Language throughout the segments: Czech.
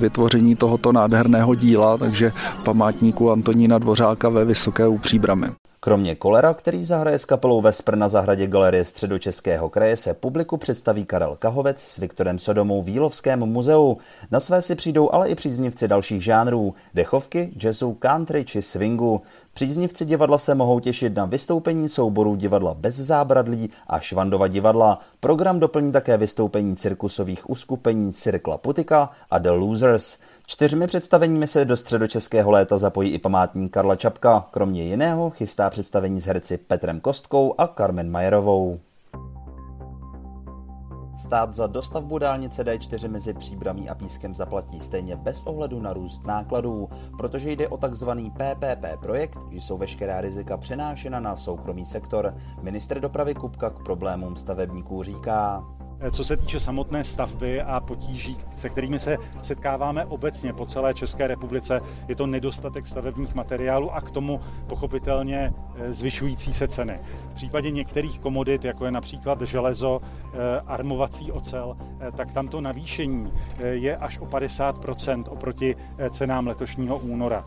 vytvoření tohoto nádherného díla, takže památníku Antonína Dvořáka ve Vysoké u Příbramy. Kromě Kolera, který zahraje s kapelou Vespr na zahradě Galerie středočeského kraje, se publiku představí Karel Kahovec s Viktorem Sodomou v Jílovském muzeu. Na své si přijdou ale i příznivci dalších žánrů, dechovky, jazzu, country či swingu. Příznivci divadla se mohou těšit na vystoupení souborů divadla bez zábradlí a Švandova divadla. Program doplní také vystoupení cirkusových uskupení Cirkla Putika a The Losers. Čtyřmi představeními se do středočeského léta zapojí i památník Karla Čapka. Kromě jiného chystá představení s herci Petrem Kostkou a Carmen Majerovou. Stát za dostavbu dálnice D4 mezi Příbramí a Pískem zaplatí stejně bez ohledu na růst nákladů, protože jde o takzvaný PPP projekt, jsou veškerá rizika přenášena na soukromý sektor. Minister dopravy Kupka k problémům stavebníků říká. Co se týče samotné stavby a potíží, se kterými se setkáváme obecně po celé České republice, je to nedostatek stavebních materiálů a k tomu pochopitelně eh, zvyšující se ceny. V případě některých komodit, jako je například železo, eh, armovací ocel, eh, tak tam to navýšení je až o 50% oproti cenám letošního února.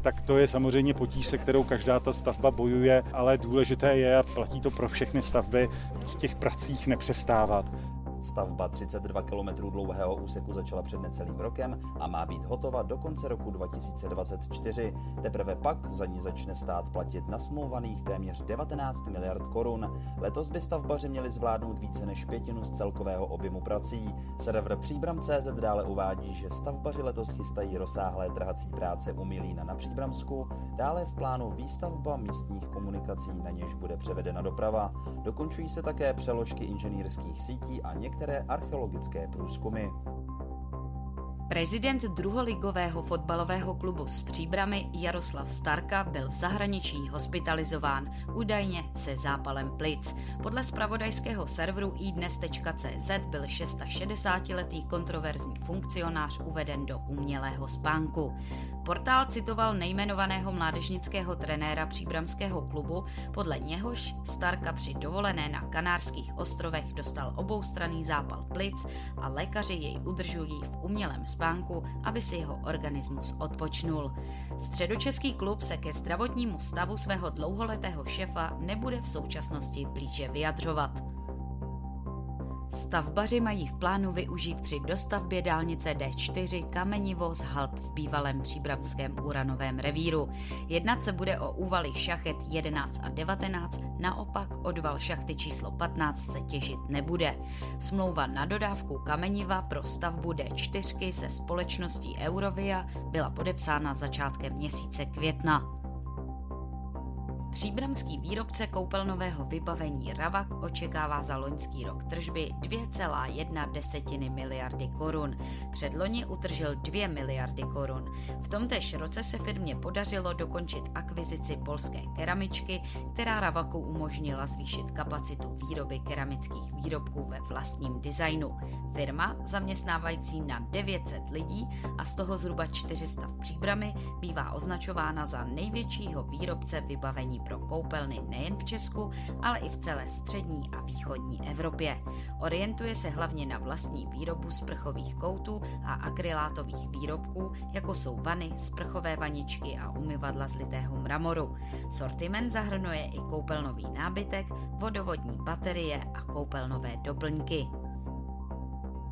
Tak to je samozřejmě potíž, se kterou každá ta stavba bojuje, ale důležité je, a platí to pro všechny stavby, v těch pracích nepřestávat. Stavba 32 km dlouhého úseku začala před necelým rokem a má být hotova do konce roku 2024. Teprve pak za ní začne stát platit nasmlouvaných téměř 19 miliard korun. Letos by stavbaři měli zvládnout více než pětinu z celkového objemu prací. Server Příbram.cz dále uvádí, že stavbaři letos chystají rozsáhlé trhací práce u Milína na Příbramsku, dále v plánu výstavba místních komunikací, na něž bude převedena doprava. Dokončují se také přeložky inženýrských sítí a některé některé archeologické průzkumy. Prezident druholigového fotbalového klubu s příbramy Jaroslav Starka byl v zahraničí hospitalizován, údajně se zápalem plic. Podle spravodajského serveru iDnes.cz byl 660-letý kontroverzní funkcionář uveden do umělého spánku. Portál citoval nejmenovaného mládežnického trenéra příbramského klubu, podle něhož Starka při dovolené na Kanárských ostrovech dostal oboustranný zápal plic a lékaři jej udržují v umělém spánku, aby si jeho organismus odpočnul. Středočeský klub se ke zdravotnímu stavu svého dlouholetého šefa nebude v současnosti blíže vyjadřovat. Stavbaři mají v plánu využít při dostavbě dálnice D4 kamenivoz Halt v bývalém příbramském uranovém revíru. Jednat se bude o úvaly šachet 11 a 19, naopak odval šachty číslo 15 se těžit nebude. Smlouva na dodávku kameniva pro stavbu D4 se společností Eurovia byla podepsána začátkem měsíce května. Příbramský výrobce koupelnového vybavení Ravak očekává za loňský rok tržby 2,1 desetiny miliardy korun. Předloni utržil 2 miliardy korun. V tomtéž roce se firmě podařilo dokončit akvizici polské keramičky, která Ravaku umožnila zvýšit kapacitu výroby keramických výrobků ve vlastním designu. Firma, zaměstnávající na 900 lidí a z toho zhruba 400 v Příbrami, bývá označována za největšího výrobce vybavení pro koupelny nejen v Česku, ale i v celé střední a východní Evropě. Orientuje se hlavně na vlastní výrobu sprchových koutů a akrylátových výrobků, jako jsou vany, sprchové vaničky a umyvadla z litého mramoru. Sortiment zahrnuje i koupelnový nábytek, vodovodní baterie a koupelnové doplňky.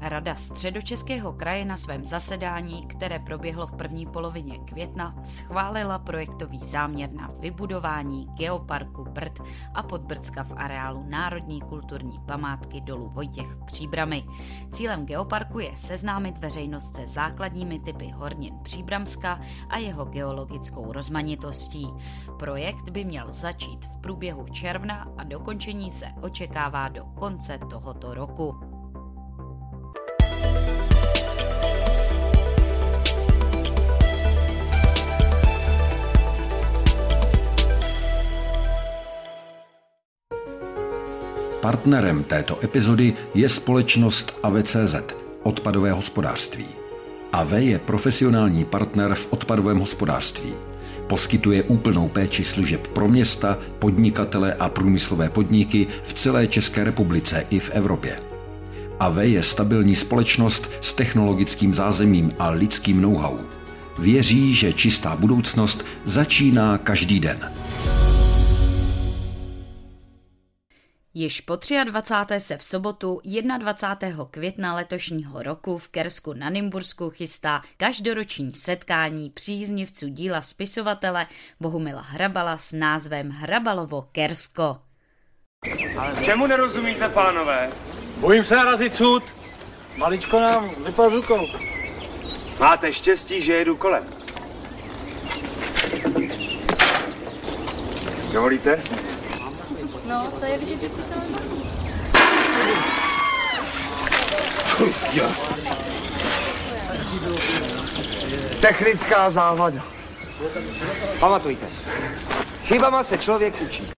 Rada středočeského kraje na svém zasedání, které proběhlo v první polovině května, schválila projektový záměr na vybudování geoparku Brd a Podbrdska v areálu Národní kulturní památky dolu Vojtěch v Příbrami. Cílem geoparku je seznámit veřejnost se základními typy hornin Příbramska a jeho geologickou rozmanitostí. Projekt by měl začít v průběhu června a dokončení se očekává do konce tohoto roku. Partnerem této epizody je společnost AVCZ, odpadové hospodářství. AV je profesionální partner v odpadovém hospodářství. Poskytuje úplnou péči služeb pro města, podnikatele a průmyslové podniky v celé České republice i v Evropě. AV je stabilní společnost s technologickým zázemím a lidským know-how. Věří, že čistá budoucnost začíná každý den. Již po 23. se v sobotu 21. května letošního roku v Kersku na Nymbursku chystá každoroční setkání příznivců díla spisovatele Bohumila Hrabala s názvem Hrabalovo Kersko. Čemu nerozumíte, pánové? Bojím se narazit sud. Maličko nám vypadl rukou. Máte štěstí, že jedu kolem. Dovolíte? No, to je vidět, že se Technická závada. Pamatujte, chybama se člověk učí.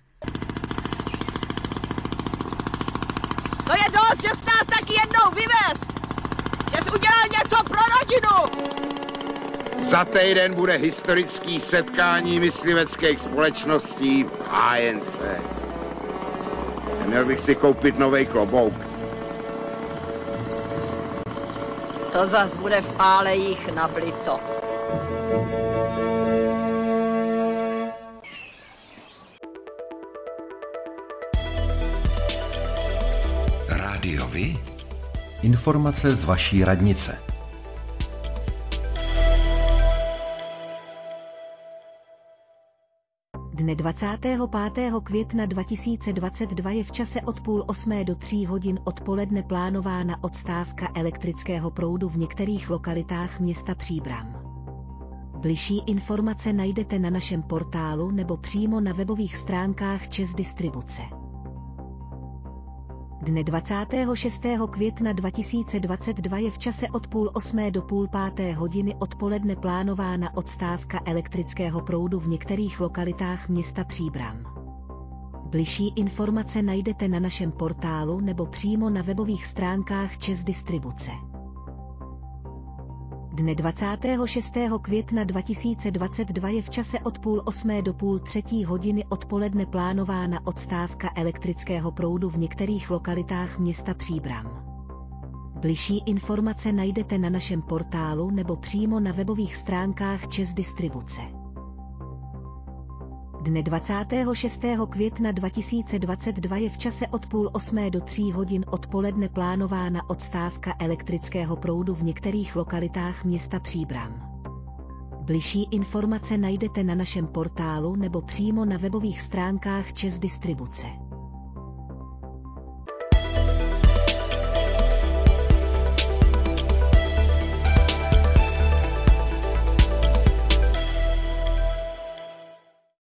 To je dost, že jsi nás taky jednou vyvez! Že jsi udělal něco pro rodinu! Za týden bude historický setkání mysliveckých společností v HNC. Měl bych si koupit nový klobouk. To zas bude v álejích nablito. Rádiovi? Informace z vaší radnice. Dne 25. května 2022 je v čase od půl osmé do tří hodin odpoledne plánována odstávka elektrického proudu v některých lokalitách města Příbram. Bližší informace najdete na našem portálu nebo přímo na webových stránkách Čes Distribuce. Dne 26. května 2022 je v čase od půl osmé do půl páté hodiny odpoledne plánována odstávka elektrického proudu v některých lokalitách města Příbram. Bližší informace najdete na našem portálu nebo přímo na webových stránkách Čes Distribuce. Dne 26. května 2022 je v čase od půl osmé do půl třetí hodiny odpoledne plánována odstávka elektrického proudu v některých lokalitách města Příbram. Bližší informace najdete na našem portálu nebo přímo na webových stránkách Čes Distribuce. Dne 26. května 2022 je v čase od půl osmé do tří hodin odpoledne plánována odstávka elektrického proudu v některých lokalitách města Příbram. Bližší informace najdete na našem portálu nebo přímo na webových stránkách Čes Distribuce.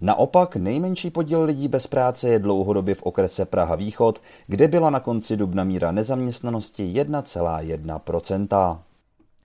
Naopak nejmenší podíl lidí bez práce je dlouhodobě v okrese Praha Východ, kde byla na konci dubna míra nezaměstnanosti 1,1%.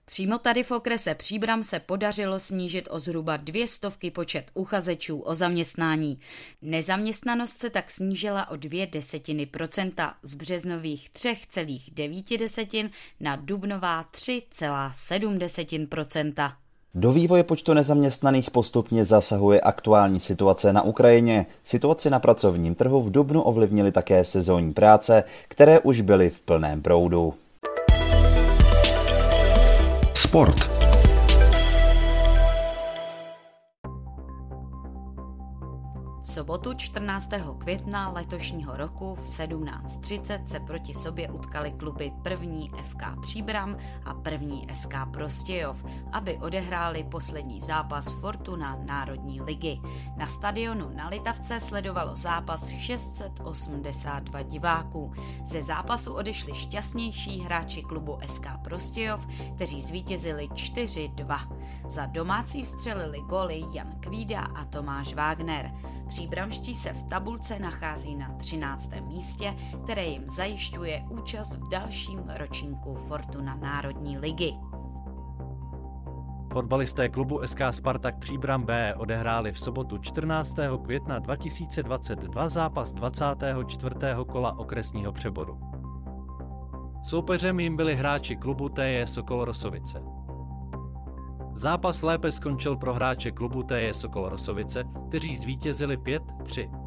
Přímo tady v okrese Příbram se podařilo snížit o zhruba dvě stovky počet uchazečů o zaměstnání. Nezaměstnanost se tak snížila o dvě desetiny procenta z březnových 3,9 desetin na dubnová 3,7 procenta. Do vývoje počtu nezaměstnaných postupně zasahuje aktuální situace na Ukrajině. Situaci na pracovním trhu v Dubnu ovlivnily také sezónní práce, které už byly v plném proudu. Sport. Sobotu 14. května letošního roku v 17.30 se proti sobě utkali kluby první FK Příbram a první SK Prostějov, aby odehráli poslední zápas Fortuna Národní ligy. Na stadionu na Litavce sledovalo zápas 682 diváků. Ze zápasu odešli šťastnější hráči klubu SK Prostějov, kteří zvítězili 4-2. Za domácí vstřelili góly Jan Kvída a Tomáš Wagner. Příbramští se v tabulce nachází na 13. místě, které jim zajišťuje účast v dalším ročníku Fortuna Národní ligy. Fotbalisté klubu SK Spartak Příbram B odehráli v sobotu 14. května 2022 zápas 24. kola okresního přeboru. Soupeřem jim byli hráči klubu TJ Sokol Rosovice. Zápas lépe skončil pro hráče klubu TJ Sokol Rosovice, kteří zvítězili 5-3.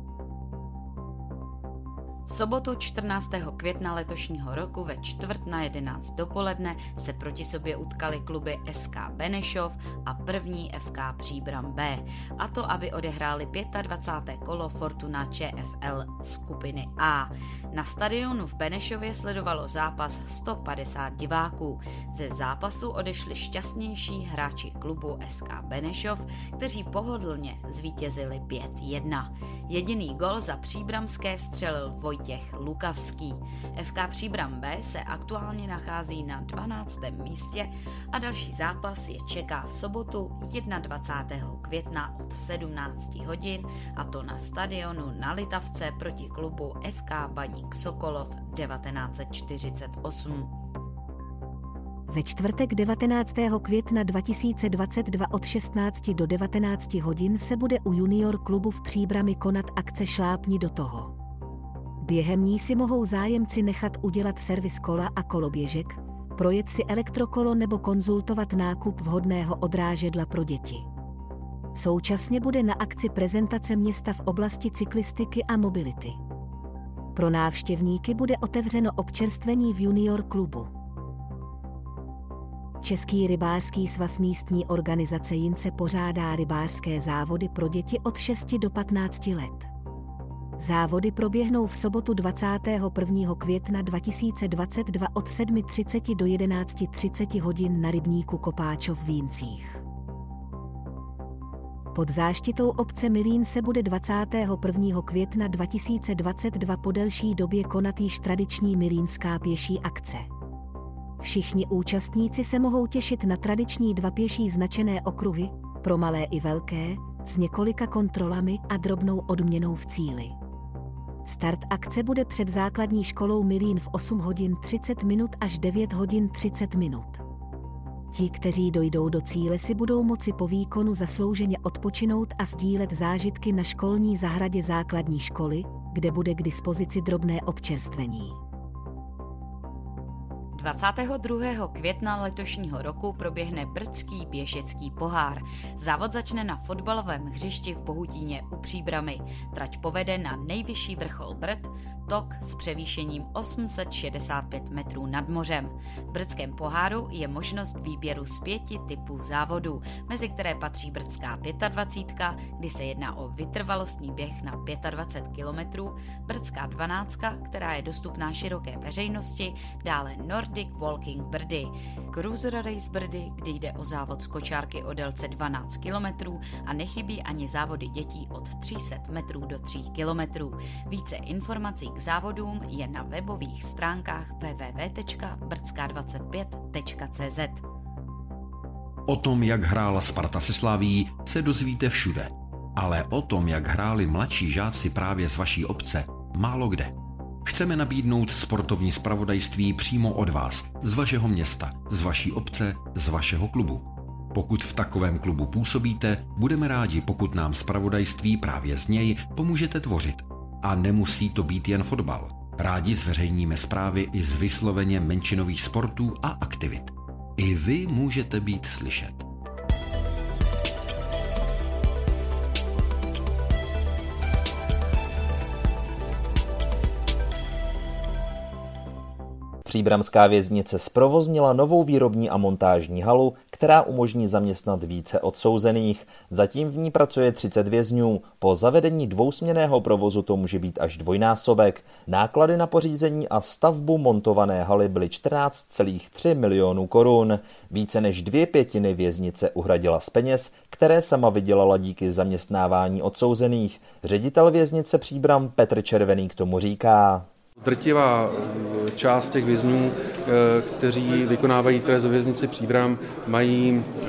V sobotu 14. května letošního roku ve čtvrt na 11 dopoledne se proti sobě utkali kluby SK Benešov a první FK Příbram B, a to aby odehráli 25. kolo Fortuna ČFL skupiny A. Na stadionu v Benešově sledovalo zápas 150 diváků. Ze zápasu odešli šťastnější hráči klubu SK Benešov, kteří pohodlně zvítězili 5-1. Jediný gol za příbramské vstřelil Vojt Vojtěch Lukavský. FK Příbram B se aktuálně nachází na 12. místě a další zápas je čeká v sobotu 21. května od 17 hodin a to na stadionu na Litavce proti klubu FK Baník Sokolov 1948. Ve čtvrtek 19. května 2022 od 16 do 19 hodin se bude u junior klubu v Příbrami konat akce Šlápni do toho. Během ní si mohou zájemci nechat udělat servis kola a koloběžek, projet si elektrokolo nebo konzultovat nákup vhodného odrážedla pro děti. Současně bude na akci prezentace města v oblasti cyklistiky a mobility. Pro návštěvníky bude otevřeno občerstvení v junior klubu. Český rybářský svaz místní organizace Jince pořádá rybářské závody pro děti od 6 do 15 let. Závody proběhnou v sobotu 21. května 2022 od 7.30 do 11.30 hodin na rybníku Kopáčov v Víncích. Pod záštitou obce Milín se bude 21. května 2022 po delší době konat již tradiční milínská pěší akce. Všichni účastníci se mohou těšit na tradiční dva pěší značené okruhy, pro malé i velké, s několika kontrolami a drobnou odměnou v cíli. Start akce bude před základní školou Milín v 8 hodin 30 minut až 9 hodin 30 minut. Ti, kteří dojdou do cíle, si budou moci po výkonu zaslouženě odpočinout a sdílet zážitky na školní zahradě základní školy, kde bude k dispozici drobné občerstvení. 22. května letošního roku proběhne Brdský běžecký pohár. Závod začne na fotbalovém hřišti v Bohutíně u Příbramy. Trať povede na nejvyšší vrchol Brd, tok s převýšením 865 metrů nad mořem. V Brdském poháru je možnost výběru z pěti typů závodů, mezi které patří Brdská 25, kdy se jedná o vytrvalostní běh na 25 km, Brdská 12, která je dostupná široké veřejnosti, dále Nordic Walking Brdy, Cruiser Race Brdy, kdy jde o závod z kočárky o délce 12 km a nechybí ani závody dětí od 300 metrů do 3 km. Více informací k závodům je na webových stránkách www.brdská25.cz. O tom, jak hrála Sparta se Slaví, se dozvíte všude. Ale o tom, jak hráli mladší žáci právě z vaší obce, málo kde. Chceme nabídnout sportovní spravodajství přímo od vás, z vašeho města, z vaší obce, z vašeho klubu. Pokud v takovém klubu působíte, budeme rádi, pokud nám spravodajství právě z něj pomůžete tvořit. A nemusí to být jen fotbal. Rádi zveřejníme zprávy i z vysloveně menšinových sportů a aktivit. I vy můžete být slyšet. Příbramská věznice zprovoznila novou výrobní a montážní halu, která umožní zaměstnat více odsouzených. Zatím v ní pracuje 30 vězňů. Po zavedení dvousměného provozu to může být až dvojnásobek. Náklady na pořízení a stavbu montované haly byly 14,3 milionů korun. Více než dvě pětiny věznice uhradila z peněz, které sama vydělala díky zaměstnávání odsouzených. Ředitel věznice Příbram Petr Červený k tomu říká. Drtivá eh, část těch vězňů, eh, kteří vykonávají trest ve věznici Příbram, mají, eh,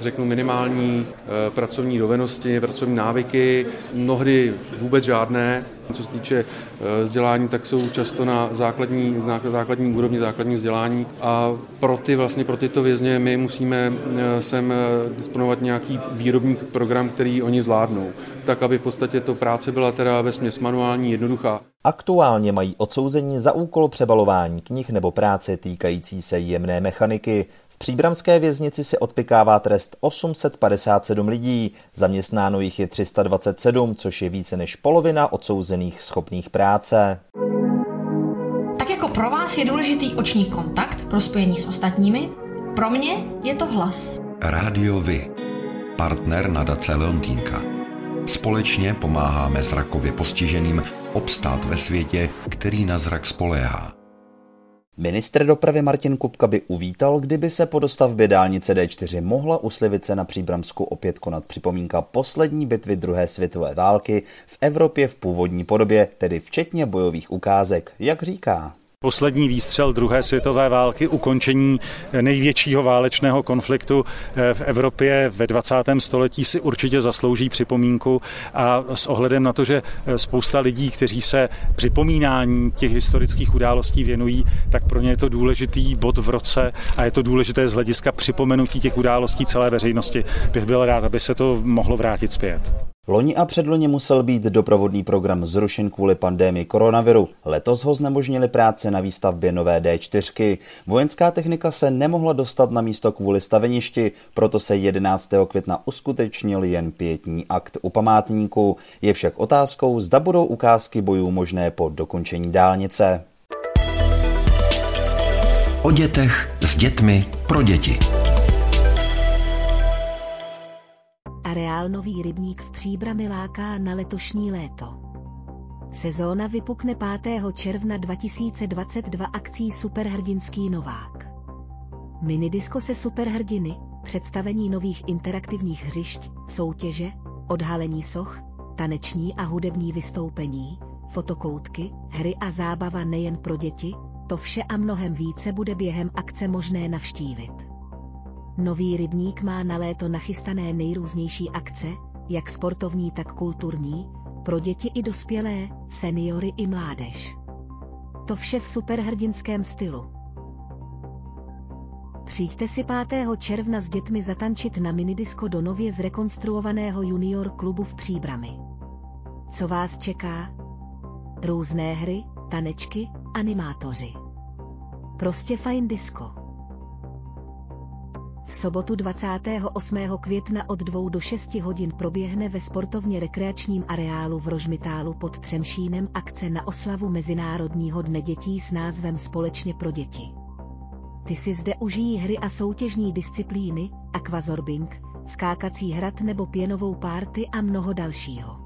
řeknu, minimální pracovní dovednosti, pracovní návyky, mnohdy vůbec žádné. Co se týče vzdělání, tak jsou často na základní, základní úrovni základní vzdělání a pro ty vlastně pro tyto vězně my musíme sem disponovat nějaký výrobní program, který oni zvládnou, tak aby v podstatě to práce byla teda ve směs manuální, jednoduchá. Aktuálně mají odsouzení za úkol přebalování knih nebo práce týkající se jemné mechaniky. V příbramské věznici se odpikává trest 857 lidí, zaměstnáno jich je 327, což je více než polovina odsouzených schopných práce. Tak jako pro vás je důležitý oční kontakt pro spojení s ostatními, pro mě je to hlas. Rádio Vy, partner nadace Leontýnka. Společně pomáháme zrakově postiženým obstát ve světě, který na zrak spoléhá. Ministr dopravy Martin Kupka by uvítal, kdyby se po dostavbě dálnice D4 mohla u Slivice na Příbramsku opět konat připomínka poslední bitvy druhé světové války v Evropě v původní podobě, tedy včetně bojových ukázek, jak říká. Poslední výstřel druhé světové války, ukončení největšího válečného konfliktu eh, v Evropě ve 20. století si určitě zaslouží připomínku a s ohledem na to, že eh, spousta lidí, kteří se připomínání těch historických událostí věnují, tak pro ně je to důležitý bod v roce a je to důležité z hlediska připomenutí těch událostí celé veřejnosti. Bych byl rád, aby se to mohlo vrátit zpět. Loni a předloni musel být doprovodný program zrušen kvůli pandémii koronaviru. Letos ho znemožnili práce na výstavbě nové D4. Vojenská technika se nemohla dostat na místo kvůli staveništi, proto se 11. května uskutečnil jen pětní akt u památníku. Je však otázkou, zda budou ukázky bojů možné po dokončení dálnice. O dětech s dětmi pro děti. Areál Nový rybník v Příbrami láká na letošní léto. Sezóna vypukne 5. června 2022 akcí Superhrdinský Novák. Minidisko se superhrdiny, představení nových interaktivních hřišť, soutěže, odhalení soch, taneční a hudební vystoupení, fotokoutky, hry a zábava nejen pro děti, to vše a mnohem více bude během akce možné navštívit. Nový rybník má na léto nachystané nejrůznější akce, jak sportovní, tak kulturní, pro děti i dospělé, seniory i mládež. To vše v superhrdinském stylu. Přijďte si 5. června s dětmi zatančit na minidisko do nově zrekonstruovaného junior klubu v Příbrami. Co vás čeká? různé hry, tanečky, animátoři. Prostě fajn disco. Sobotu 28. května od 2 do 6 hodin proběhne ve sportovně rekreačním areálu v Rožmitálu pod Třemšínem akce na oslavu Mezinárodního dne dětí s názvem Společně pro děti. Ty si zde užijí hry a soutěžní disciplíny, aquazorbing, skákací hrad nebo pěnovou párty a mnoho dalšího.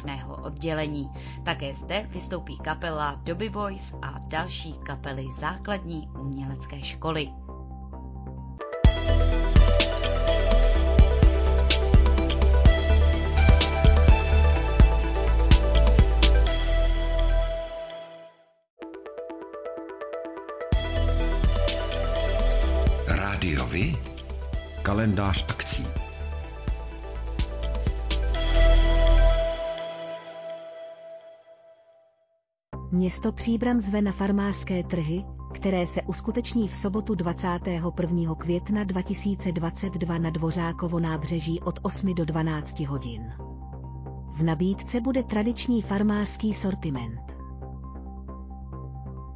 výtvarného oddělení. Také zde vystoupí kapela Dobby Boys a další kapely základní umělecké školy. Kalendář akcí. Město Příbram zve na farmářské trhy, které se uskuteční v sobotu 21. května 2022 na Dvořákovo nábřeží od 8 do 12 hodin. V nabídce bude tradiční farmářský sortiment.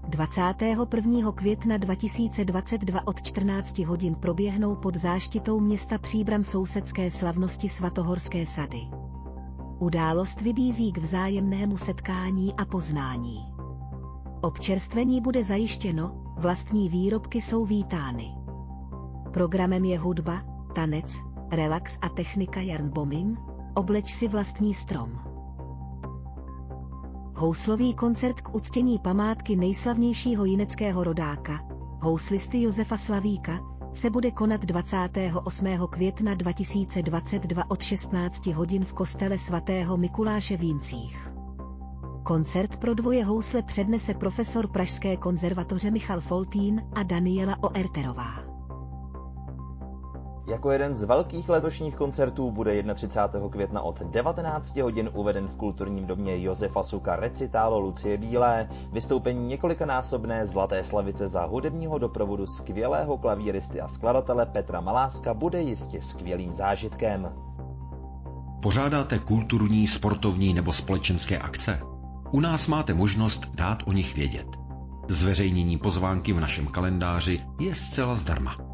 21. května 2022 od 14 hodin proběhnou pod záštitou města Příbram sousedské slavnosti svatohorské sady. Událost vybízí k vzájemnému setkání a poznání. Občerstvení bude zajištěno, vlastní výrobky jsou vítány. Programem je hudba, tanec, relax a technika jarnboming, obleč si vlastní strom. Houslový koncert k uctění památky nejslavnějšího jineckého rodáka, houslisty Josefa Slavíka, se bude konat 28. května 2022 od 16 hodin v kostele svatého Mikuláše v Jíncích. Koncert pro dvoje housle přednese profesor Pražské konzervatoře Michal Foltín a Daniela Oerterová. Jako jeden z velkých letošních koncertů bude 31. května od 19 hodin uveden v kulturním domě Josefa Suka recitálo Lucie Bílé, vystoupení několikanásobné Zlaté slavice za hudebního doprovodu skvělého klavíristy a skladatele Petra Maláska bude jistě skvělým zážitkem. Pořádáte kulturní, sportovní nebo společenské akce? U nás máte možnost dát o nich vědět. Zveřejnění pozvánky v našem kalendáři je zcela zdarma.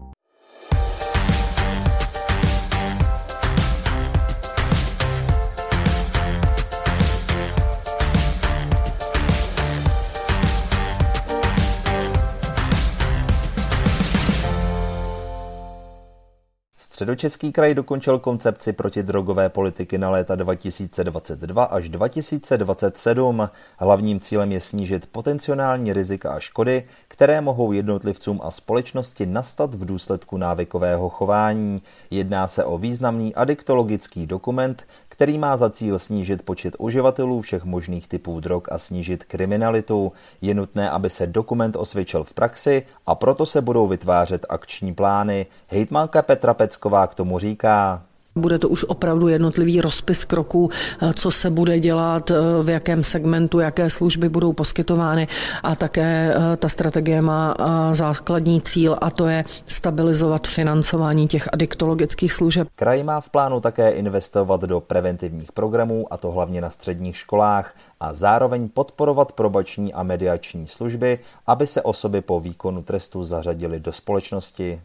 Středočeský kraj dokončil koncepci protidrogové politiky na léta 2022 až 2027. Hlavním cílem je snížit potenciální rizika a škody, které mohou jednotlivcům a společnosti nastat v důsledku návykového chování. Jedná se o významný adiktologický dokument, který má za cíl snížit počet uživatelů všech možných typů drog a snížit kriminalitu. Je nutné, aby se dokument osvědčil v praxi a proto se budou vytvářet akční plány. Hejtmanka Petra Pecková k tomu říká. Bude to už opravdu jednotlivý rozpis kroků, eh, co se bude dělat, eh, v jakém segmentu, jaké služby budou poskytovány a také eh, ta strategie má základní cíl a to je stabilizovat financování těch adiktologických služeb. Kraj má v plánu také investovat do preventivních programů a to hlavně na středních školách a zároveň podporovat probační a mediační služby, aby se osoby po výkonu trestu zařadily do společnosti.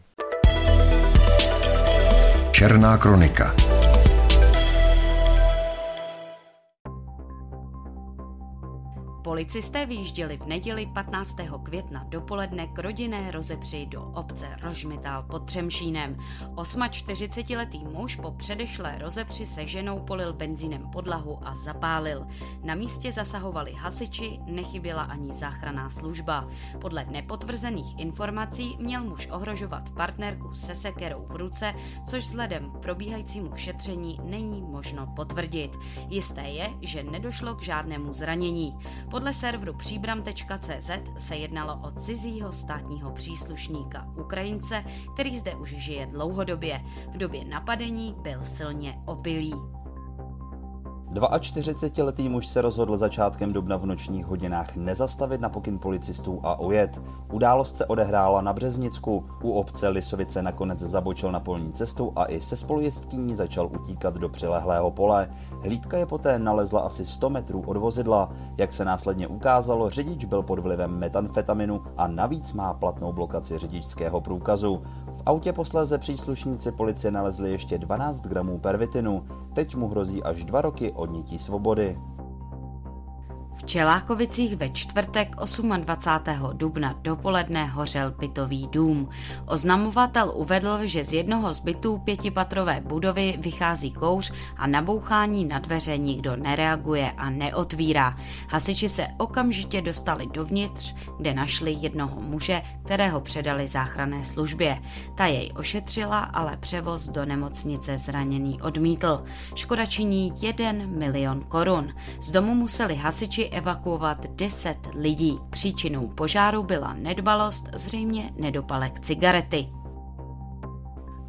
Černá kronika. Policisté vyjížděli v neděli 15. května dopoledne k rodinné rozepři do obce Rožmitál pod Třemšínem. 48-letý muž po předešlé rozepři se ženou polil benzínem podlahu a zapálil. Na místě zasahovali hasiči, nechyběla ani záchranná služba. Podle nepotvrzených informací měl muž ohrožovat partnerku se sekerou v ruce, což vzhledem k probíhajícímu šetření není možno potvrdit. Jisté je, že nedošlo k žádnému zranění. Podle serveru příbram.cz se jednalo o cizího státního příslušníka, Ukrajince, který zde už žije dlouhodobě. V době napadení byl silně opilý. 42-letý muž se rozhodl začátkem dubna v nočních hodinách nezastavit na pokyn policistů a ujet. Událost se odehrála na Březnicku. U obce Lisovice nakonec zabočil na polní cestu a i se spolujezdkyní začal utíkat do přilehlého pole. Hlídka je poté nalezla asi 100 metrů od vozidla. Jak se následně ukázalo, řidič byl pod vlivem metanfetaminu a navíc má platnou blokaci řidičského průkazu. V autě posléze příslušníci policie nalezli ještě 12 gramů pervitinu. Teď mu hrozí až dva roky odnětí svobody. V Čelákovicích ve čtvrtek 28. dubna dopoledne hořel bytový dům. Oznamovatel uvedl, že z jednoho z bytů pětipatrové budovy vychází kouř a na bouchání na dveře nikdo nereaguje a neotvírá. Hasiči se okamžitě dostali dovnitř, kde našli jednoho muže, kterého předali záchranné službě. Ta jej ošetřila, ale převoz do nemocnice zraněný odmítl. Škoda činí 1 milion korun. Z domu museli hasiči evakuovat 10 lidí. Příčinou požáru byla nedbalost, zřejmě nedopalek cigarety.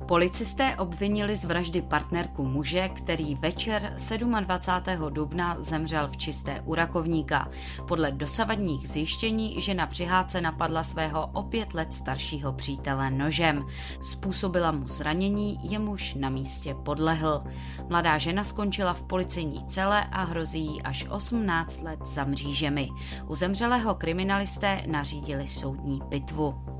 Policisté obvinili z vraždy partnerku muže, který večer 27. dubna zemřel v čisté u rakovníka. Podle dosavadních zjištění žena při hádce napadla svého o pět let staršího přítele nožem. Způsobila mu zranění, jemuž na místě podlehl. Mladá žena skončila v policejní cele a hrozí jí až 18 let za mřížemi. U zemřelého kriminalisté nařídili soudní pitvu.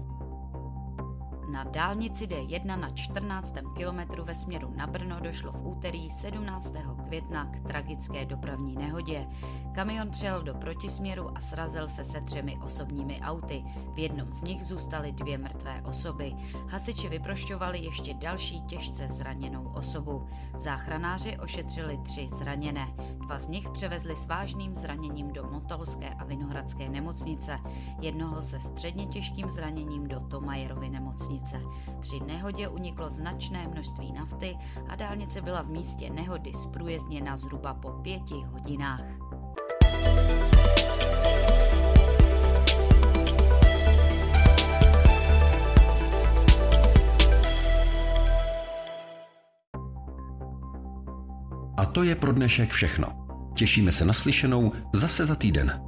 Na dálnici D1 na 14. kilometru ve směru na Brno došlo v úterý 17. května k tragické dopravní nehodě. Kamion přijel do protisměru a srazil se se třemi osobními auty. V jednom z nich zůstaly dvě mrtvé osoby. Hasiči vyprošťovali ještě další těžce zraněnou osobu. Záchranáři ošetřili tři zraněné. Dva z nich převezli s vážným zraněním do Motolské a Vinohradské nemocnice. Jednoho se středně těžkým zraněním do Tomajerovy nemocnice dálnice. Při nehodě uniklo značné množství nafty a dálnice byla v místě nehody zprůjezdněna zhruba po pěti hodinách. A to je pro dnešek všechno. Těšíme se na slyšenou zase za týden.